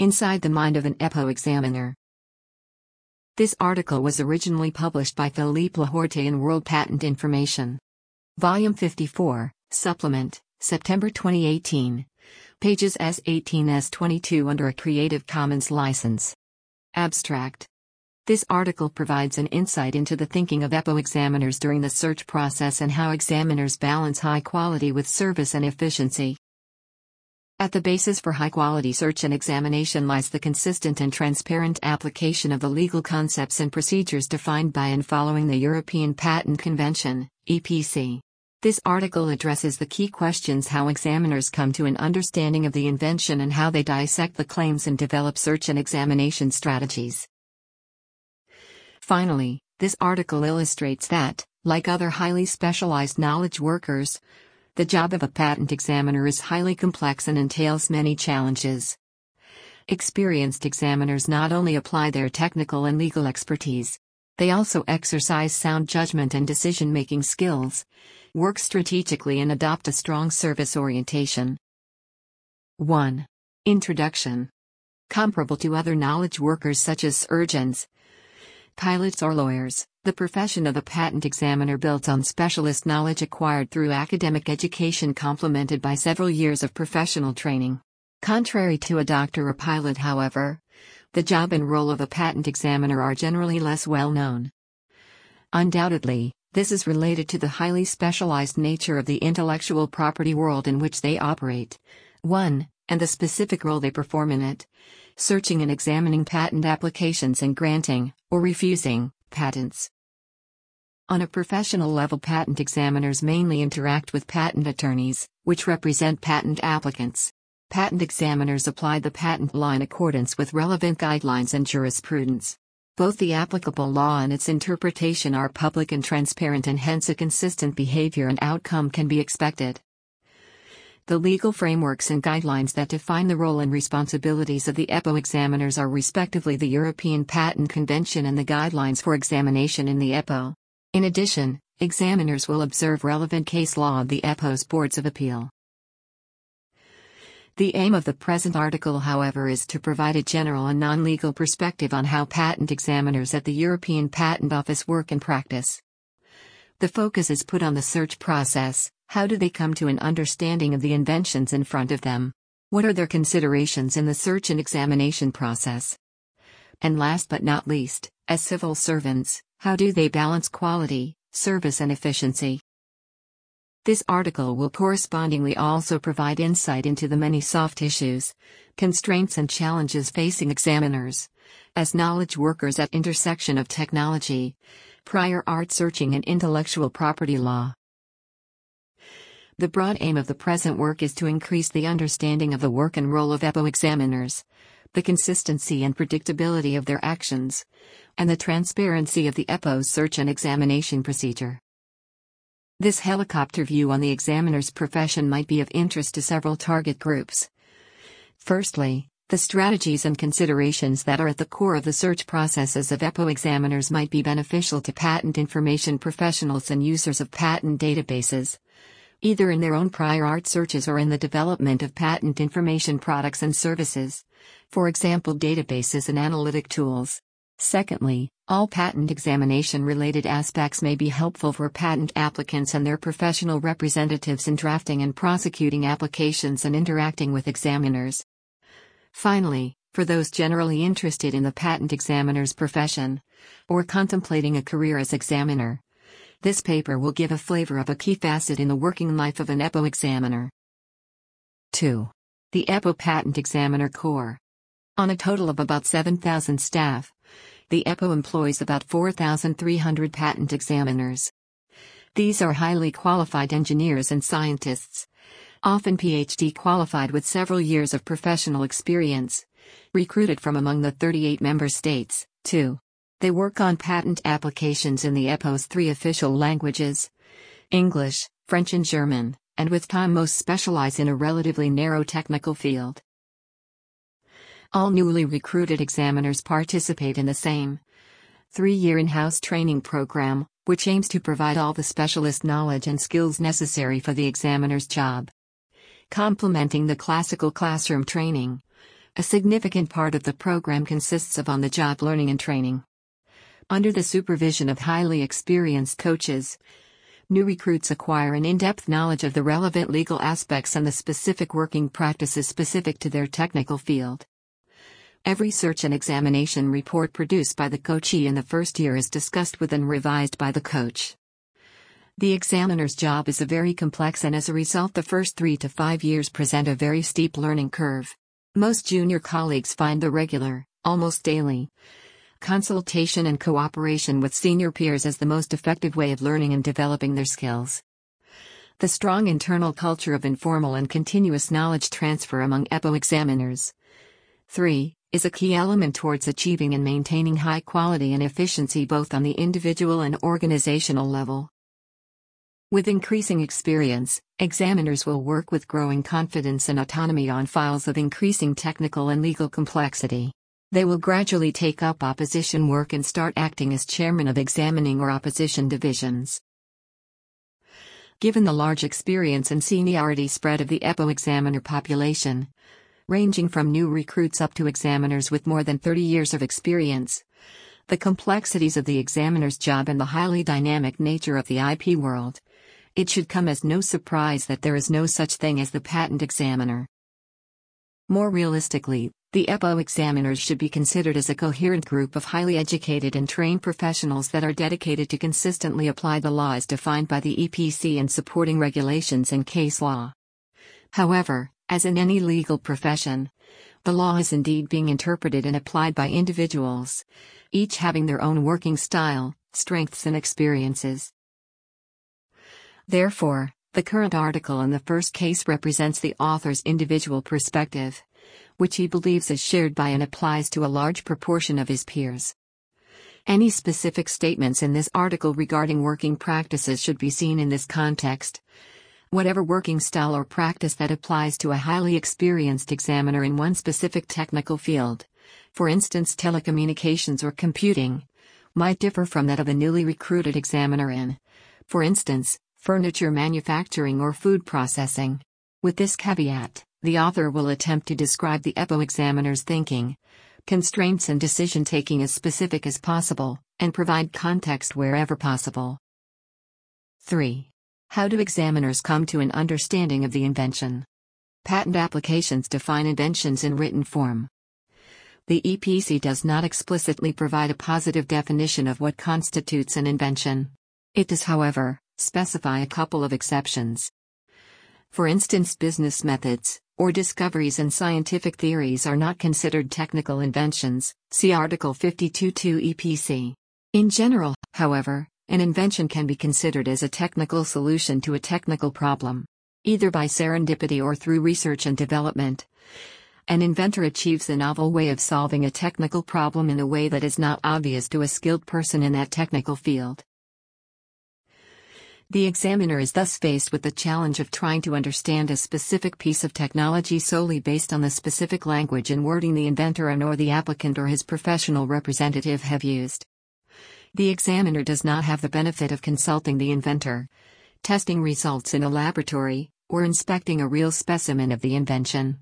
Inside the Mind of an EPO Examiner. This article was originally published by Philippe Lahorte in World Patent Information. Volume 54, Supplement, September 2018. Pages S18 S22 under a Creative Commons license. Abstract. This article provides an insight into the thinking of EPO examiners during the search process and how examiners balance high quality with service and efficiency. At the basis for high quality search and examination lies the consistent and transparent application of the legal concepts and procedures defined by and following the European Patent Convention, EPC. This article addresses the key questions how examiners come to an understanding of the invention and how they dissect the claims and develop search and examination strategies. Finally, this article illustrates that, like other highly specialized knowledge workers, the job of a patent examiner is highly complex and entails many challenges. Experienced examiners not only apply their technical and legal expertise, they also exercise sound judgment and decision making skills, work strategically, and adopt a strong service orientation. 1. Introduction Comparable to other knowledge workers such as surgeons, pilots, or lawyers, the profession of a patent examiner builds on specialist knowledge acquired through academic education complemented by several years of professional training. Contrary to a doctor or pilot, however, the job and role of a patent examiner are generally less well known. Undoubtedly, this is related to the highly specialized nature of the intellectual property world in which they operate. 1. And the specific role they perform in it searching and examining patent applications and granting, or refusing, patents. On a professional level, patent examiners mainly interact with patent attorneys, which represent patent applicants. Patent examiners apply the patent law in accordance with relevant guidelines and jurisprudence. Both the applicable law and its interpretation are public and transparent, and hence a consistent behavior and outcome can be expected. The legal frameworks and guidelines that define the role and responsibilities of the EPO examiners are respectively the European Patent Convention and the Guidelines for Examination in the EPO. In addition, examiners will observe relevant case law of the EPO's Boards of Appeal. The aim of the present article, however, is to provide a general and non legal perspective on how patent examiners at the European Patent Office work and practice. The focus is put on the search process how do they come to an understanding of the inventions in front of them? What are their considerations in the search and examination process? And last but not least, as civil servants, how do they balance quality, service, and efficiency? This article will correspondingly also provide insight into the many soft issues, constraints, and challenges facing examiners as knowledge workers at intersection of technology, prior art searching and intellectual property law. The broad aim of the present work is to increase the understanding of the work and role of EPO examiners, the consistency and predictability of their actions, and the transparency of the EPO's search and examination procedure. This helicopter view on the examiner's profession might be of interest to several target groups. Firstly, the strategies and considerations that are at the core of the search processes of EPO examiners might be beneficial to patent information professionals and users of patent databases, either in their own prior art searches or in the development of patent information products and services, for example, databases and analytic tools. Secondly, all patent examination related aspects may be helpful for patent applicants and their professional representatives in drafting and prosecuting applications and interacting with examiners. Finally, for those generally interested in the patent examiner's profession, or contemplating a career as examiner, this paper will give a flavor of a key facet in the working life of an EPO examiner. 2. The EPO Patent Examiner Corps. On a total of about 7,000 staff, the EPO employs about 4,300 patent examiners. These are highly qualified engineers and scientists, often PhD qualified with several years of professional experience, recruited from among the 38 member states, too. They work on patent applications in the EPO's three official languages English, French, and German, and with time most specialize in a relatively narrow technical field. All newly recruited examiners participate in the same three year in house training program, which aims to provide all the specialist knowledge and skills necessary for the examiner's job. Complementing the classical classroom training, A significant part of the program consists of on the job learning and training. Under the supervision of highly experienced coaches, new recruits acquire an in depth knowledge of the relevant legal aspects and the specific working practices specific to their technical field. Every search and examination report produced by the coachee in the first year is discussed with and revised by the coach. The examiner's job is a very complex and as a result the first three to five years present a very steep learning curve. Most junior colleagues find the regular, almost daily, consultation and cooperation with senior peers as the most effective way of learning and developing their skills. The strong internal culture of informal and continuous knowledge transfer among EPO examiners. 3. Is a key element towards achieving and maintaining high quality and efficiency both on the individual and organizational level. With increasing experience, examiners will work with growing confidence and autonomy on files of increasing technical and legal complexity. They will gradually take up opposition work and start acting as chairman of examining or opposition divisions. Given the large experience and seniority spread of the EPO examiner population, ranging from new recruits up to examiners with more than 30 years of experience, the complexities of the examiner's job and the highly dynamic nature of the IP world, it should come as no surprise that there is no such thing as the patent examiner. More realistically, the EPO examiners should be considered as a coherent group of highly educated and trained professionals that are dedicated to consistently apply the law as defined by the EPC and supporting regulations and case law. However, as in any legal profession, the law is indeed being interpreted and applied by individuals, each having their own working style, strengths, and experiences. Therefore, the current article in the first case represents the author's individual perspective, which he believes is shared by and applies to a large proportion of his peers. Any specific statements in this article regarding working practices should be seen in this context. Whatever working style or practice that applies to a highly experienced examiner in one specific technical field, for instance telecommunications or computing, might differ from that of a newly recruited examiner in, for instance, furniture manufacturing or food processing. With this caveat, the author will attempt to describe the EPO examiner's thinking, constraints and decision taking as specific as possible, and provide context wherever possible. 3. How do examiners come to an understanding of the invention? Patent applications define inventions in written form. The EPC does not explicitly provide a positive definition of what constitutes an invention. It does, however, specify a couple of exceptions. For instance, business methods, or discoveries and scientific theories are not considered technical inventions, see Article 52.2 EPC. In general, however, an invention can be considered as a technical solution to a technical problem. Either by serendipity or through research and development. An inventor achieves a novel way of solving a technical problem in a way that is not obvious to a skilled person in that technical field. The examiner is thus faced with the challenge of trying to understand a specific piece of technology solely based on the specific language and wording the inventor and or the applicant or his professional representative have used. The examiner does not have the benefit of consulting the inventor, testing results in a laboratory, or inspecting a real specimen of the invention.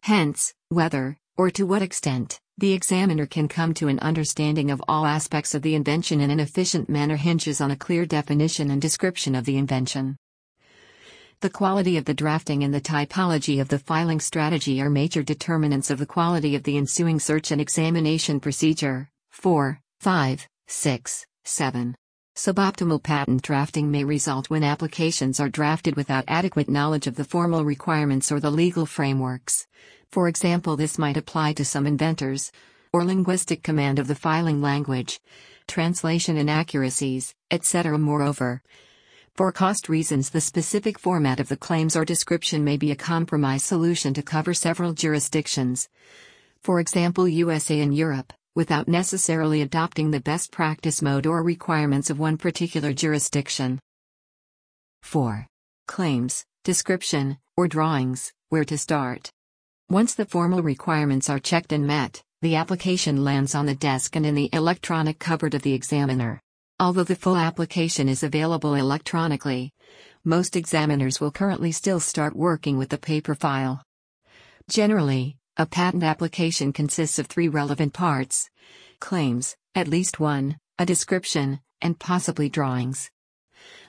Hence, whether, or to what extent, the examiner can come to an understanding of all aspects of the invention in an efficient manner hinges on a clear definition and description of the invention. The quality of the drafting and the typology of the filing strategy are major determinants of the quality of the ensuing search and examination procedure. 4, 5, 6, 7. Suboptimal patent drafting may result when applications are drafted without adequate knowledge of the formal requirements or the legal frameworks. For example, this might apply to some inventors, or linguistic command of the filing language, translation inaccuracies, etc. Moreover, for cost reasons, the specific format of the claims or description may be a compromise solution to cover several jurisdictions. For example, USA and Europe, without necessarily adopting the best practice mode or requirements of one particular jurisdiction. 4. Claims, description, or drawings, where to start. Once the formal requirements are checked and met, the application lands on the desk and in the electronic cupboard of the examiner. Although the full application is available electronically, most examiners will currently still start working with the paper file. Generally, a patent application consists of three relevant parts claims, at least one, a description, and possibly drawings.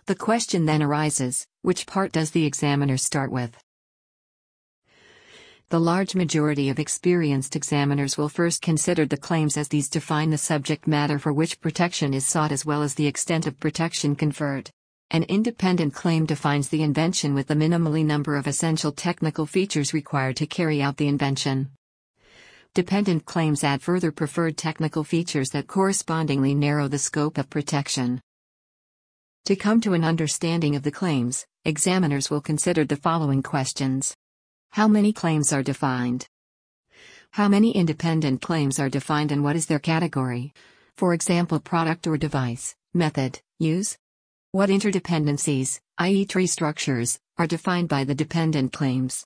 The question then arises which part does the examiner start with? The large majority of experienced examiners will first consider the claims as these define the subject matter for which protection is sought as well as the extent of protection conferred. An independent claim defines the invention with the minimally number of essential technical features required to carry out the invention. Dependent claims add further preferred technical features that correspondingly narrow the scope of protection. To come to an understanding of the claims, examiners will consider the following questions. How many claims are defined? How many independent claims are defined and what is their category? For example, product or device, method, use? What interdependencies, i.e., tree structures, are defined by the dependent claims?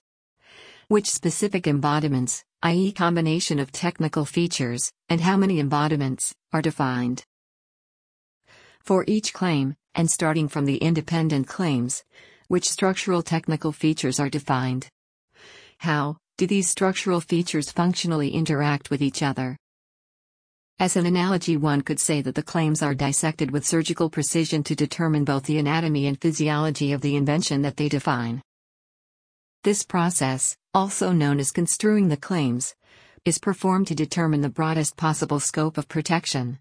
Which specific embodiments, i.e., combination of technical features, and how many embodiments, are defined? For each claim, and starting from the independent claims, which structural technical features are defined? How do these structural features functionally interact with each other? As an analogy, one could say that the claims are dissected with surgical precision to determine both the anatomy and physiology of the invention that they define. This process, also known as construing the claims, is performed to determine the broadest possible scope of protection.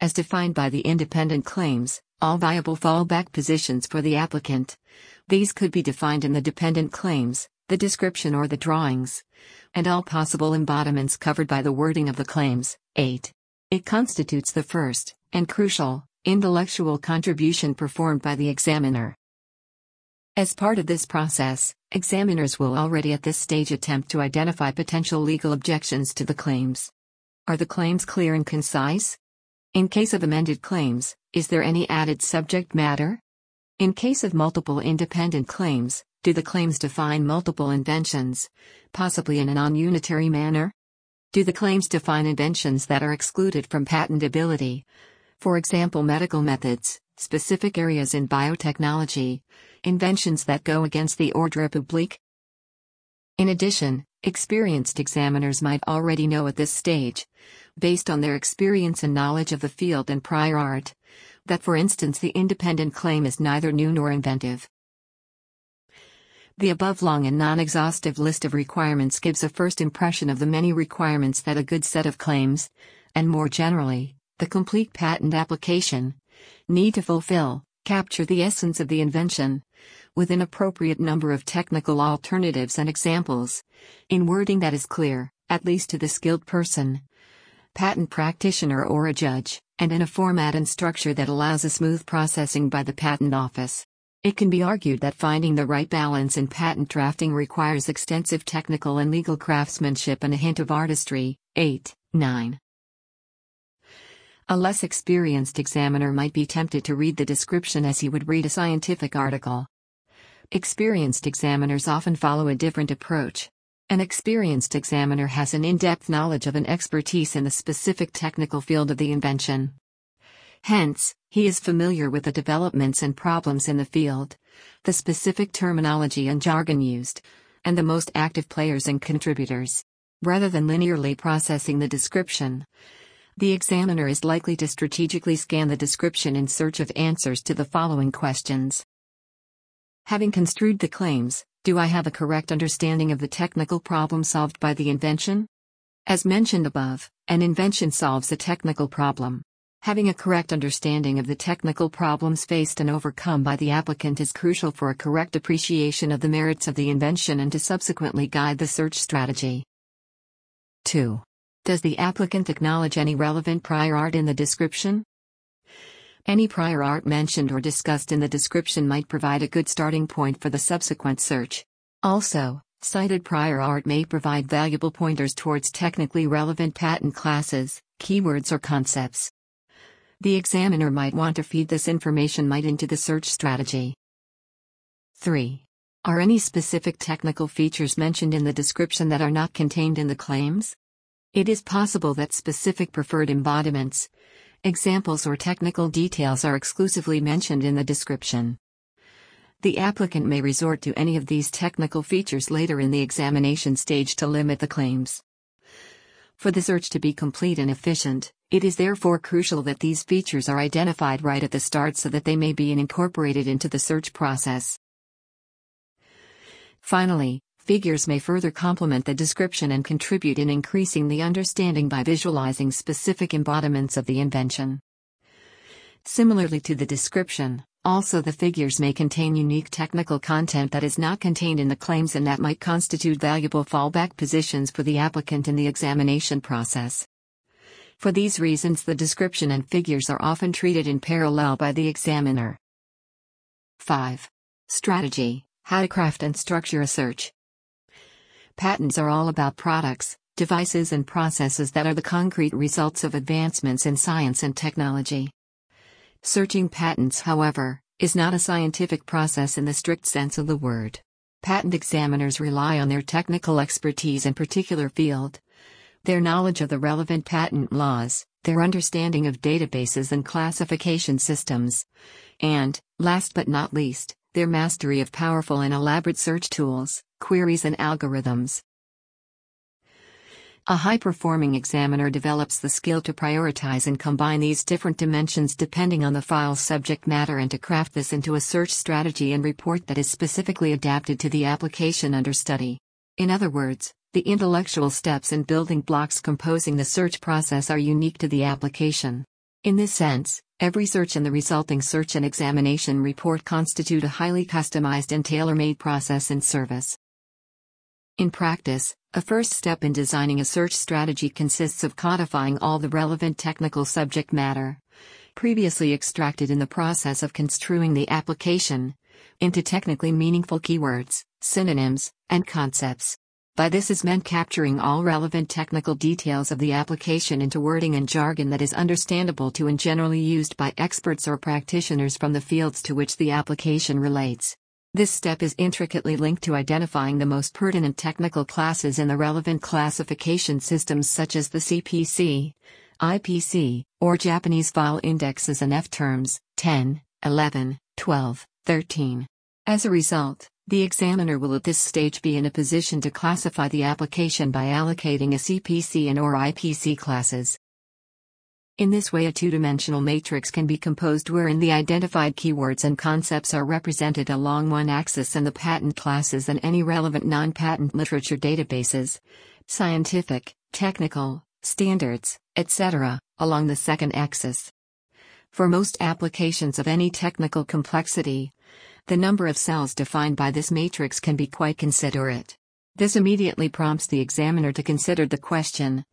As defined by the independent claims, all viable fallback positions for the applicant. These could be defined in the dependent claims, the description or the drawings, and all possible embodiments covered by the wording of the claims. 8. It constitutes the first, and crucial, intellectual contribution performed by the examiner. As part of this process, examiners will already at this stage attempt to identify potential legal objections to the claims. Are the claims clear and concise? In case of amended claims, is there any added subject matter? In case of multiple independent claims, do the claims define multiple inventions, possibly in a non unitary manner? Do the claims define inventions that are excluded from patentability? For example, medical methods, specific areas in biotechnology, inventions that go against the ordre public? In addition, experienced examiners might already know at this stage, based on their experience and knowledge of the field and prior art, that for instance the independent claim is neither new nor inventive. The above long and non exhaustive list of requirements gives a first impression of the many requirements that a good set of claims, and more generally, the complete patent application, need to fulfill, capture the essence of the invention, with an appropriate number of technical alternatives and examples, in wording that is clear, at least to the skilled person, patent practitioner or a judge, and in a format and structure that allows a smooth processing by the Patent Office. It can be argued that finding the right balance in patent drafting requires extensive technical and legal craftsmanship and a hint of artistry. 8. 9. A less experienced examiner might be tempted to read the description as he would read a scientific article. Experienced examiners often follow a different approach. An experienced examiner has an in depth knowledge of an expertise in the specific technical field of the invention. Hence, he is familiar with the developments and problems in the field, the specific terminology and jargon used, and the most active players and contributors. Rather than linearly processing the description, the examiner is likely to strategically scan the description in search of answers to the following questions. Having construed the claims, do I have a correct understanding of the technical problem solved by the invention? As mentioned above, an invention solves a technical problem. Having a correct understanding of the technical problems faced and overcome by the applicant is crucial for a correct appreciation of the merits of the invention and to subsequently guide the search strategy. 2. Does the applicant acknowledge any relevant prior art in the description? Any prior art mentioned or discussed in the description might provide a good starting point for the subsequent search. Also, cited prior art may provide valuable pointers towards technically relevant patent classes, keywords, or concepts. The examiner might want to feed this information might into the search strategy. 3. Are any specific technical features mentioned in the description that are not contained in the claims? It is possible that specific preferred embodiments, examples, or technical details are exclusively mentioned in the description. The applicant may resort to any of these technical features later in the examination stage to limit the claims. For the search to be complete and efficient, it is therefore crucial that these features are identified right at the start so that they may be incorporated into the search process. Finally, figures may further complement the description and contribute in increasing the understanding by visualizing specific embodiments of the invention. Similarly to the description, also the figures may contain unique technical content that is not contained in the claims and that might constitute valuable fallback positions for the applicant in the examination process. For these reasons the description and figures are often treated in parallel by the examiner. 5. Strategy How to craft and structure a search. Patents are all about products, devices, and processes that are the concrete results of advancements in science and technology. Searching patents, however, is not a scientific process in the strict sense of the word. Patent examiners rely on their technical expertise in particular field, their knowledge of the relevant patent laws, their understanding of databases and classification systems, and, last but not least, their mastery of powerful and elaborate search tools, queries, and algorithms. A high performing examiner develops the skill to prioritize and combine these different dimensions depending on the file's subject matter and to craft this into a search strategy and report that is specifically adapted to the application under study. In other words, the intellectual steps and building blocks composing the search process are unique to the application. In this sense, every search and the resulting search and examination report constitute a highly customized and tailor made process and service. In practice, a first step in designing a search strategy consists of codifying all the relevant technical subject matter, previously extracted in the process of construing the application, into technically meaningful keywords, synonyms, and concepts. By this is meant capturing all relevant technical details of the application into wording and jargon that is understandable to and generally used by experts or practitioners from the fields to which the application relates. This step is intricately linked to identifying the most pertinent technical classes in the relevant classification systems such as the CPC, IPC, or Japanese file indexes and F terms 10, 11, 12, 13. As a result, the examiner will at this stage be in a position to classify the application by allocating a CPC and or IPC classes. In this way a two-dimensional matrix can be composed wherein the identified keywords and concepts are represented along one axis and the patent classes and any relevant non-patent literature databases, scientific, technical, standards, etc., along the second axis. For most applications of any technical complexity, the number of cells defined by this matrix can be quite considerate. This immediately prompts the examiner to consider the question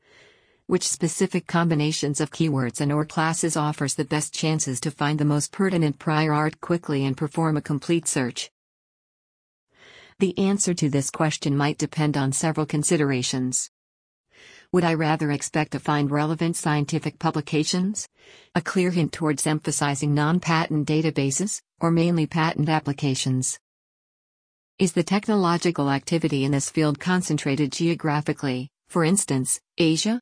which specific combinations of keywords and or classes offers the best chances to find the most pertinent prior art quickly and perform a complete search? The answer to this question might depend on several considerations. Would I rather expect to find relevant scientific publications? A clear hint towards emphasizing non patent databases, or mainly patent applications? Is the technological activity in this field concentrated geographically, for instance, Asia,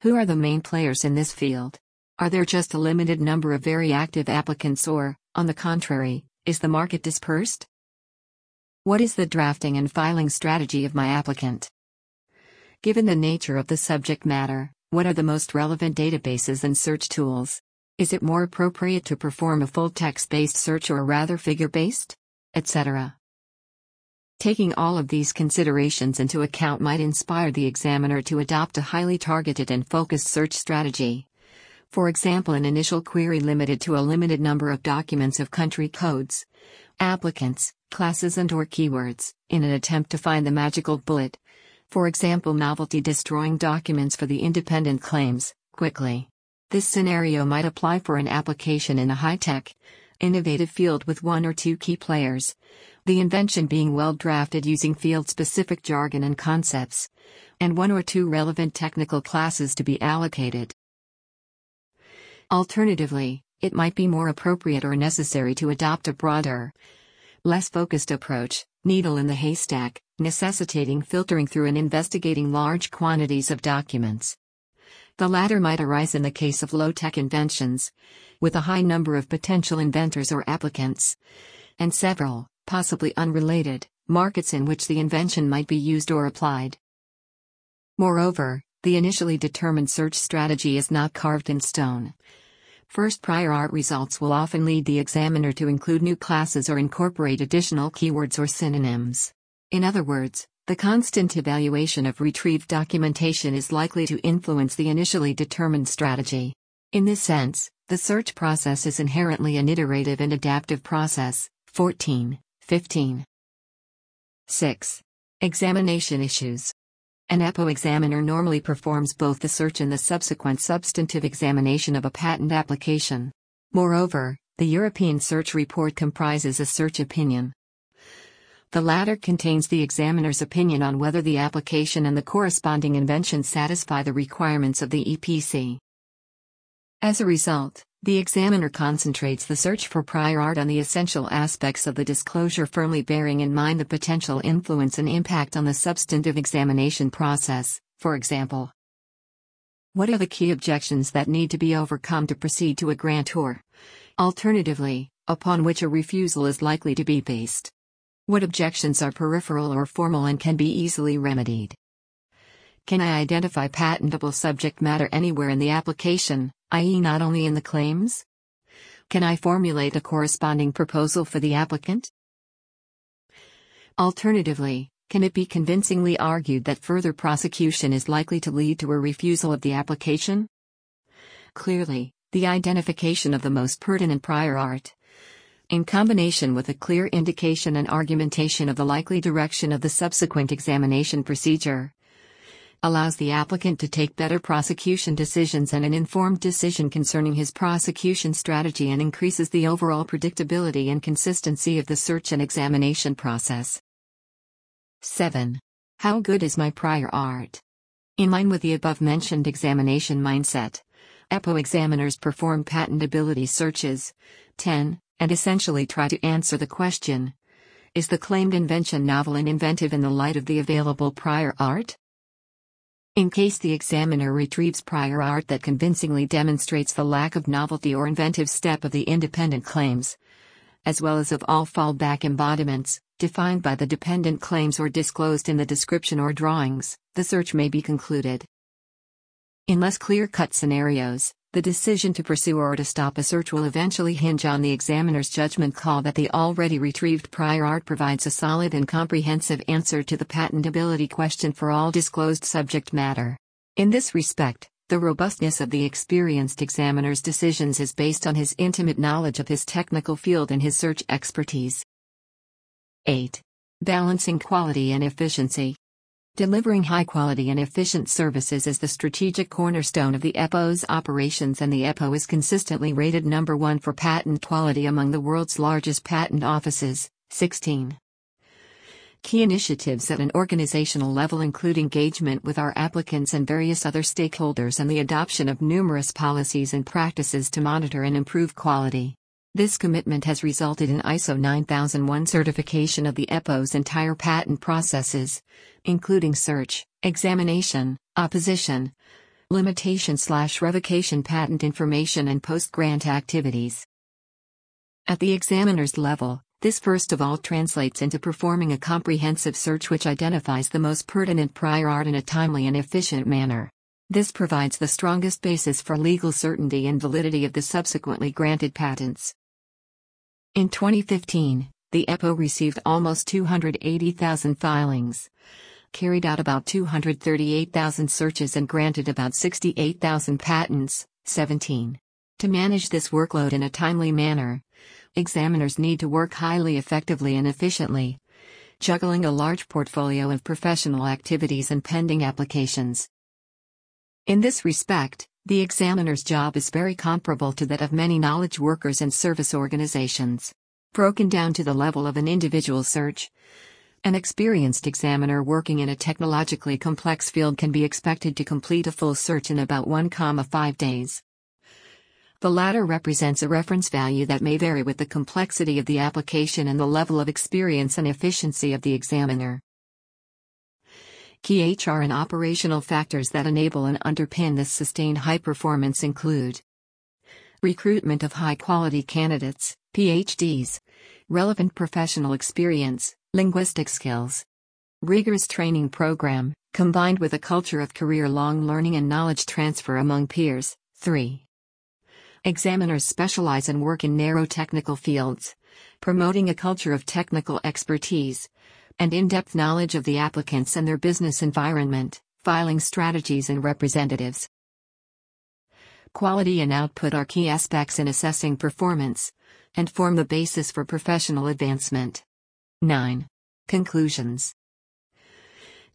who are the main players in this field? Are there just a limited number of very active applicants or, on the contrary, is the market dispersed? What is the drafting and filing strategy of my applicant? Given the nature of the subject matter, what are the most relevant databases and search tools? Is it more appropriate to perform a full text based search or rather figure based? Etc. Taking all of these considerations into account might inspire the examiner to adopt a highly targeted and focused search strategy. For example, an initial query limited to a limited number of documents of country codes, applicants, classes and or keywords, in an attempt to find the magical bullet. For example, novelty destroying documents for the independent claims, quickly. This scenario might apply for an application in a high-tech, innovative field with one or two key players, the invention being well drafted using field specific jargon and concepts, and one or two relevant technical classes to be allocated. Alternatively, it might be more appropriate or necessary to adopt a broader, less focused approach, needle in the haystack, necessitating filtering through and investigating large quantities of documents. The latter might arise in the case of low tech inventions, with a high number of potential inventors or applicants, and several, possibly unrelated, markets in which the invention might be used or applied. Moreover, the initially determined search strategy is not carved in stone. First prior art results will often lead the examiner to include new classes or incorporate additional keywords or synonyms. In other words, the constant evaluation of retrieved documentation is likely to influence the initially determined strategy. In this sense, the search process is inherently an iterative and adaptive process. 14, 15. 6. Examination issues. An EPO examiner normally performs both the search and the subsequent substantive examination of a patent application. Moreover, the European Search Report comprises a search opinion. The latter contains the examiner's opinion on whether the application and the corresponding invention satisfy the requirements of the EPC. As a result, the examiner concentrates the search for prior art on the essential aspects of the disclosure, firmly bearing in mind the potential influence and impact on the substantive examination process, for example. What are the key objections that need to be overcome to proceed to a grantor? Alternatively, upon which a refusal is likely to be based. What objections are peripheral or formal and can be easily remedied? Can I identify patentable subject matter anywhere in the application, i.e., not only in the claims? Can I formulate a corresponding proposal for the applicant? Alternatively, can it be convincingly argued that further prosecution is likely to lead to a refusal of the application? Clearly, the identification of the most pertinent prior art, in combination with a clear indication and argumentation of the likely direction of the subsequent examination procedure, allows the applicant to take better prosecution decisions and an informed decision concerning his prosecution strategy and increases the overall predictability and consistency of the search and examination process. 7. How good is my prior art? In line with the above mentioned examination mindset, EPO examiners perform patentability searches. 10 and essentially try to answer the question Is the claimed invention novel and inventive in the light of the available prior art? In case the examiner retrieves prior art that convincingly demonstrates the lack of novelty or inventive step of the independent claims, as well as of all fallback embodiments, defined by the dependent claims or disclosed in the description or drawings, the search may be concluded. In less clear cut scenarios, the decision to pursue or to stop a search will eventually hinge on the examiner's judgment call that the already retrieved prior art provides a solid and comprehensive answer to the patentability question for all disclosed subject matter. In this respect, the robustness of the experienced examiner's decisions is based on his intimate knowledge of his technical field and his search expertise. 8. Balancing quality and efficiency. Delivering high quality and efficient services is the strategic cornerstone of the EPO's operations, and the EPO is consistently rated number one for patent quality among the world's largest patent offices. 16. Key initiatives at an organizational level include engagement with our applicants and various other stakeholders and the adoption of numerous policies and practices to monitor and improve quality. This commitment has resulted in ISO 9001 certification of the EPO's entire patent processes, including search, examination, opposition, limitation slash revocation patent information and post-grant activities. At the examiner's level, this first of all translates into performing a comprehensive search which identifies the most pertinent prior art in a timely and efficient manner. This provides the strongest basis for legal certainty and validity of the subsequently granted patents. In 2015, the EPO received almost 280,000 filings, carried out about 238,000 searches, and granted about 68,000 patents. 17. To manage this workload in a timely manner, examiners need to work highly effectively and efficiently, juggling a large portfolio of professional activities and pending applications. In this respect, the examiner's job is very comparable to that of many knowledge workers and service organizations. Broken down to the level of an individual search, an experienced examiner working in a technologically complex field can be expected to complete a full search in about 1,5 days. The latter represents a reference value that may vary with the complexity of the application and the level of experience and efficiency of the examiner. Key HR and operational factors that enable and underpin this sustained high performance include recruitment of high quality candidates, PhDs, relevant professional experience, linguistic skills. Rigorous training program, combined with a culture of career long learning and knowledge transfer among peers. 3. Examiners specialize and work in narrow technical fields, promoting a culture of technical expertise and in depth knowledge of the applicants and their business environment, filing strategies and representatives. Quality and output are key aspects in assessing performance and form the basis for professional advancement. 9. Conclusions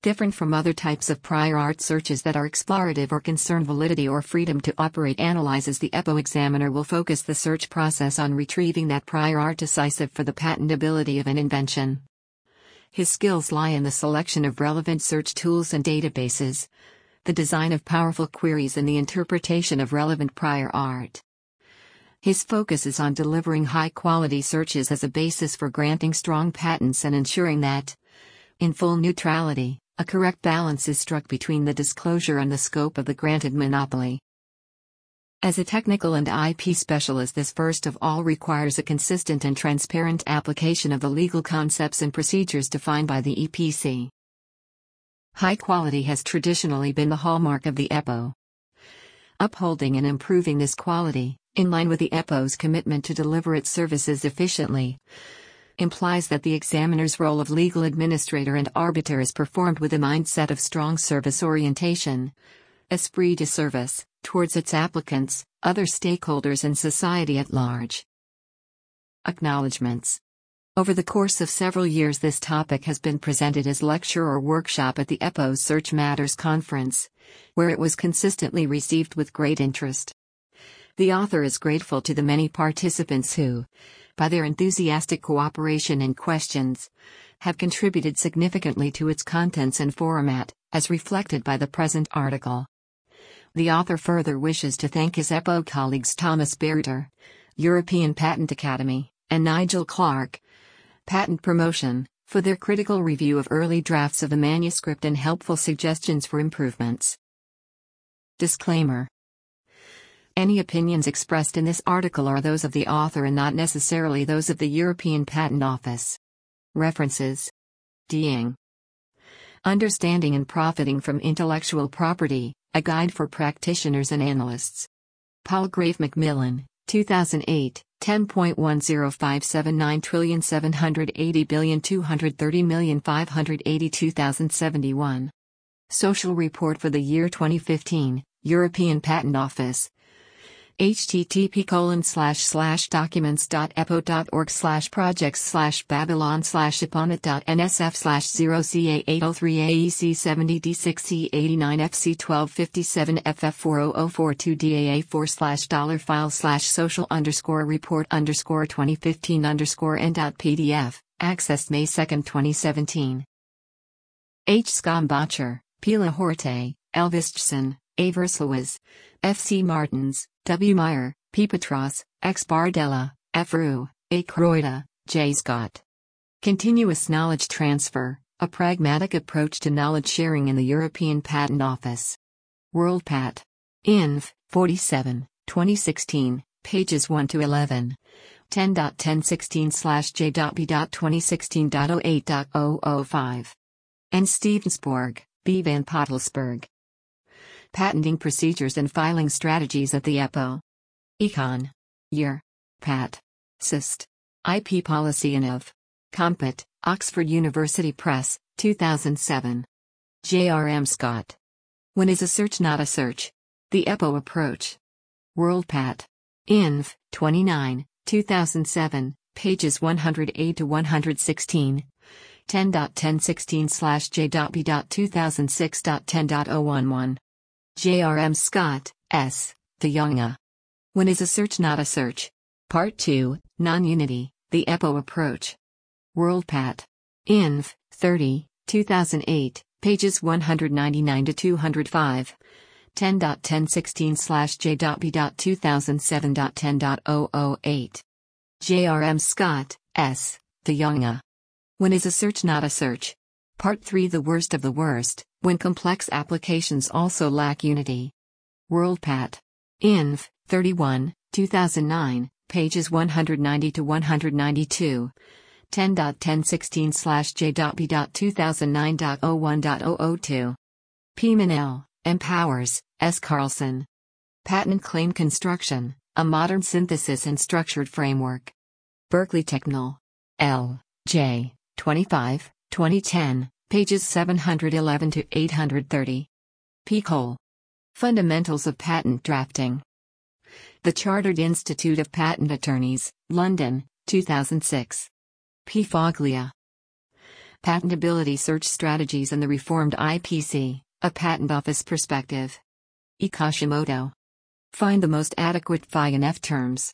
Different from other types of prior art searches that are explorative or concern validity or freedom to operate analyzes the EPO examiner will focus the search process on retrieving that prior art decisive for the patentability of an invention. His skills lie in the selection of relevant search tools and databases, the design of powerful queries, and the interpretation of relevant prior art. His focus is on delivering high quality searches as a basis for granting strong patents and ensuring that, in full neutrality, a correct balance is struck between the disclosure and the scope of the granted monopoly. As a technical and IP specialist, this first of all requires a consistent and transparent application of the legal concepts and procedures defined by the EPC. High quality has traditionally been the hallmark of the EPO. Upholding and improving this quality, in line with the EPO's commitment to deliver its services efficiently, implies that the examiner's role of legal administrator and arbiter is performed with a mindset of strong service orientation, esprit de service, towards its applicants, other stakeholders, and society at large. Acknowledgements over the course of several years, this topic has been presented as lecture or workshop at the EPO Search Matters Conference, where it was consistently received with great interest. The author is grateful to the many participants who, by their enthusiastic cooperation and questions, have contributed significantly to its contents and format, as reflected by the present article. The author further wishes to thank his EPO colleagues Thomas Bereuter, European Patent Academy, and Nigel Clark, Patent Promotion, for their critical review of early drafts of the manuscript and helpful suggestions for improvements. Disclaimer Any opinions expressed in this article are those of the author and not necessarily those of the European Patent Office. References Deing Understanding and Profiting from Intellectual Property A Guide for Practitioners and Analysts. Palgrave Macmillan, 2008. 10.10579 trillion 780 billion 230 million 582,071. Social Report for the year 2015, European Patent Office, http colon slash slash documents.epo.org slash projects slash babylon slash eponet.nsf slash 0 ca 803 aec 70 d6c 89 fc 1257 ff 40042 daa 4 slash dollar file slash social underscore report underscore 2015 underscore n.pdf, accessed May 2, 2017. H. Scombacher, Pila Horte, Elvistson, A. Versluis, F. C. Martins, W. Meyer, P. Petras, X. Bardella, F. Rue, A. Croida, J. Scott. Continuous Knowledge Transfer A Pragmatic Approach to Knowledge Sharing in the European Patent Office. WorldPat. Inv. 47, 2016, pages 1 to 11. 10.1016 j.b.2016.08.005. And Stevensborg, B. Van Pottelsberghe patenting procedures and filing strategies at the EPO. Econ. Year. Pat. Sist. IP Policy and of. Compet, Oxford University Press, 2007. J.R.M. Scott. When is a search not a search? The EPO Approach. WorldPat. Inv. 29, 2007, pages 108 to 116. 10.1016 j.b.2006.10.011. J.R.M. Scott, S. The Younga. When is a search not a search? Part 2, Non-Unity, the EPO Approach. WorldPat. Inv. 30, 2008, pages 199 to 205. 10.1016 j.b.2007.10.008. J.R.M. Scott, S. The Younga. When is a search not a search? Part 3 The worst of the worst, when complex applications also lack unity. WorldPat. Inv. 31, 2009, pages 190 to 192. 10.1016 slash j.b.2009.01.002. P. M. Powers, S. Carlson. Patent Claim Construction, a modern synthesis and structured framework. Berkeley Technol. L. J. 25, 2010, pages 711 to 830. P. Cole. Fundamentals of Patent Drafting. The Chartered Institute of Patent Attorneys, London, 2006. P. Foglia. Patentability Search Strategies and the Reformed IPC, a Patent Office Perspective. E. Kashimoto. Find the most adequate FI and F terms.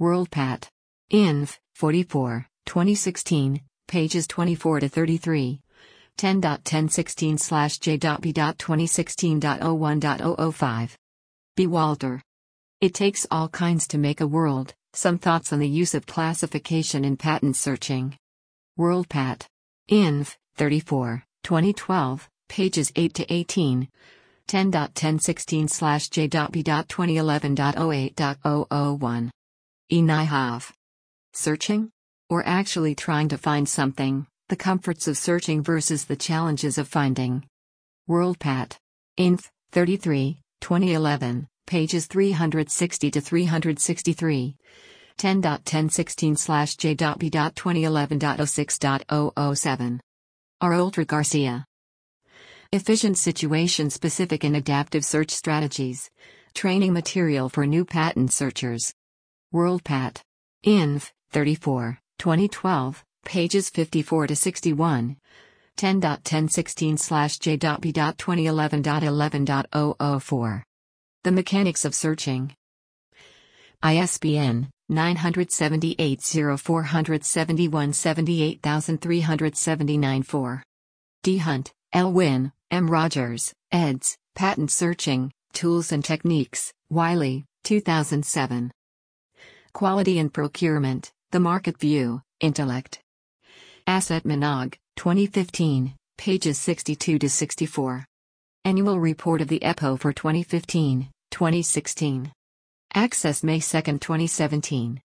WorldPat. Inf. 44, 2016, pages 24 to 33. 10.1016 slash j.b.2016.01.005. B. Walter. It takes all kinds to make a world. Some thoughts on the use of classification in patent searching. WorldPat. Inf. 34, 2012, pages 8 to 18. 10.1016 slash j.b.2011.08.001. E. Nijhoff. Searching? Or actually trying to find something, the comforts of searching versus the challenges of finding. WorldPat. Inf. 33, 2011, pages 360 to 363. 10.1016 slash j.b.2011.06.007. R. Ultra Garcia. Efficient situation specific and adaptive search strategies. Training material for new patent searchers. WorldPat. Inf. 34, 2012, pages 54 to 61. 10.1016 slash j.b.2011.11.004. The Mechanics of Searching. ISBN 978 0471 7878379 4. D. Hunt, L. Nguyen, M. Rodgers, eds. Patent Searching, Tools and Techniques, Wiley, 2007. Quality and Procurement, The Market View, Intellect. Asset Manag, 2015, pages 62 to 64. Annual Report of the EPO for 2015, 2016. Access May 2, 2017.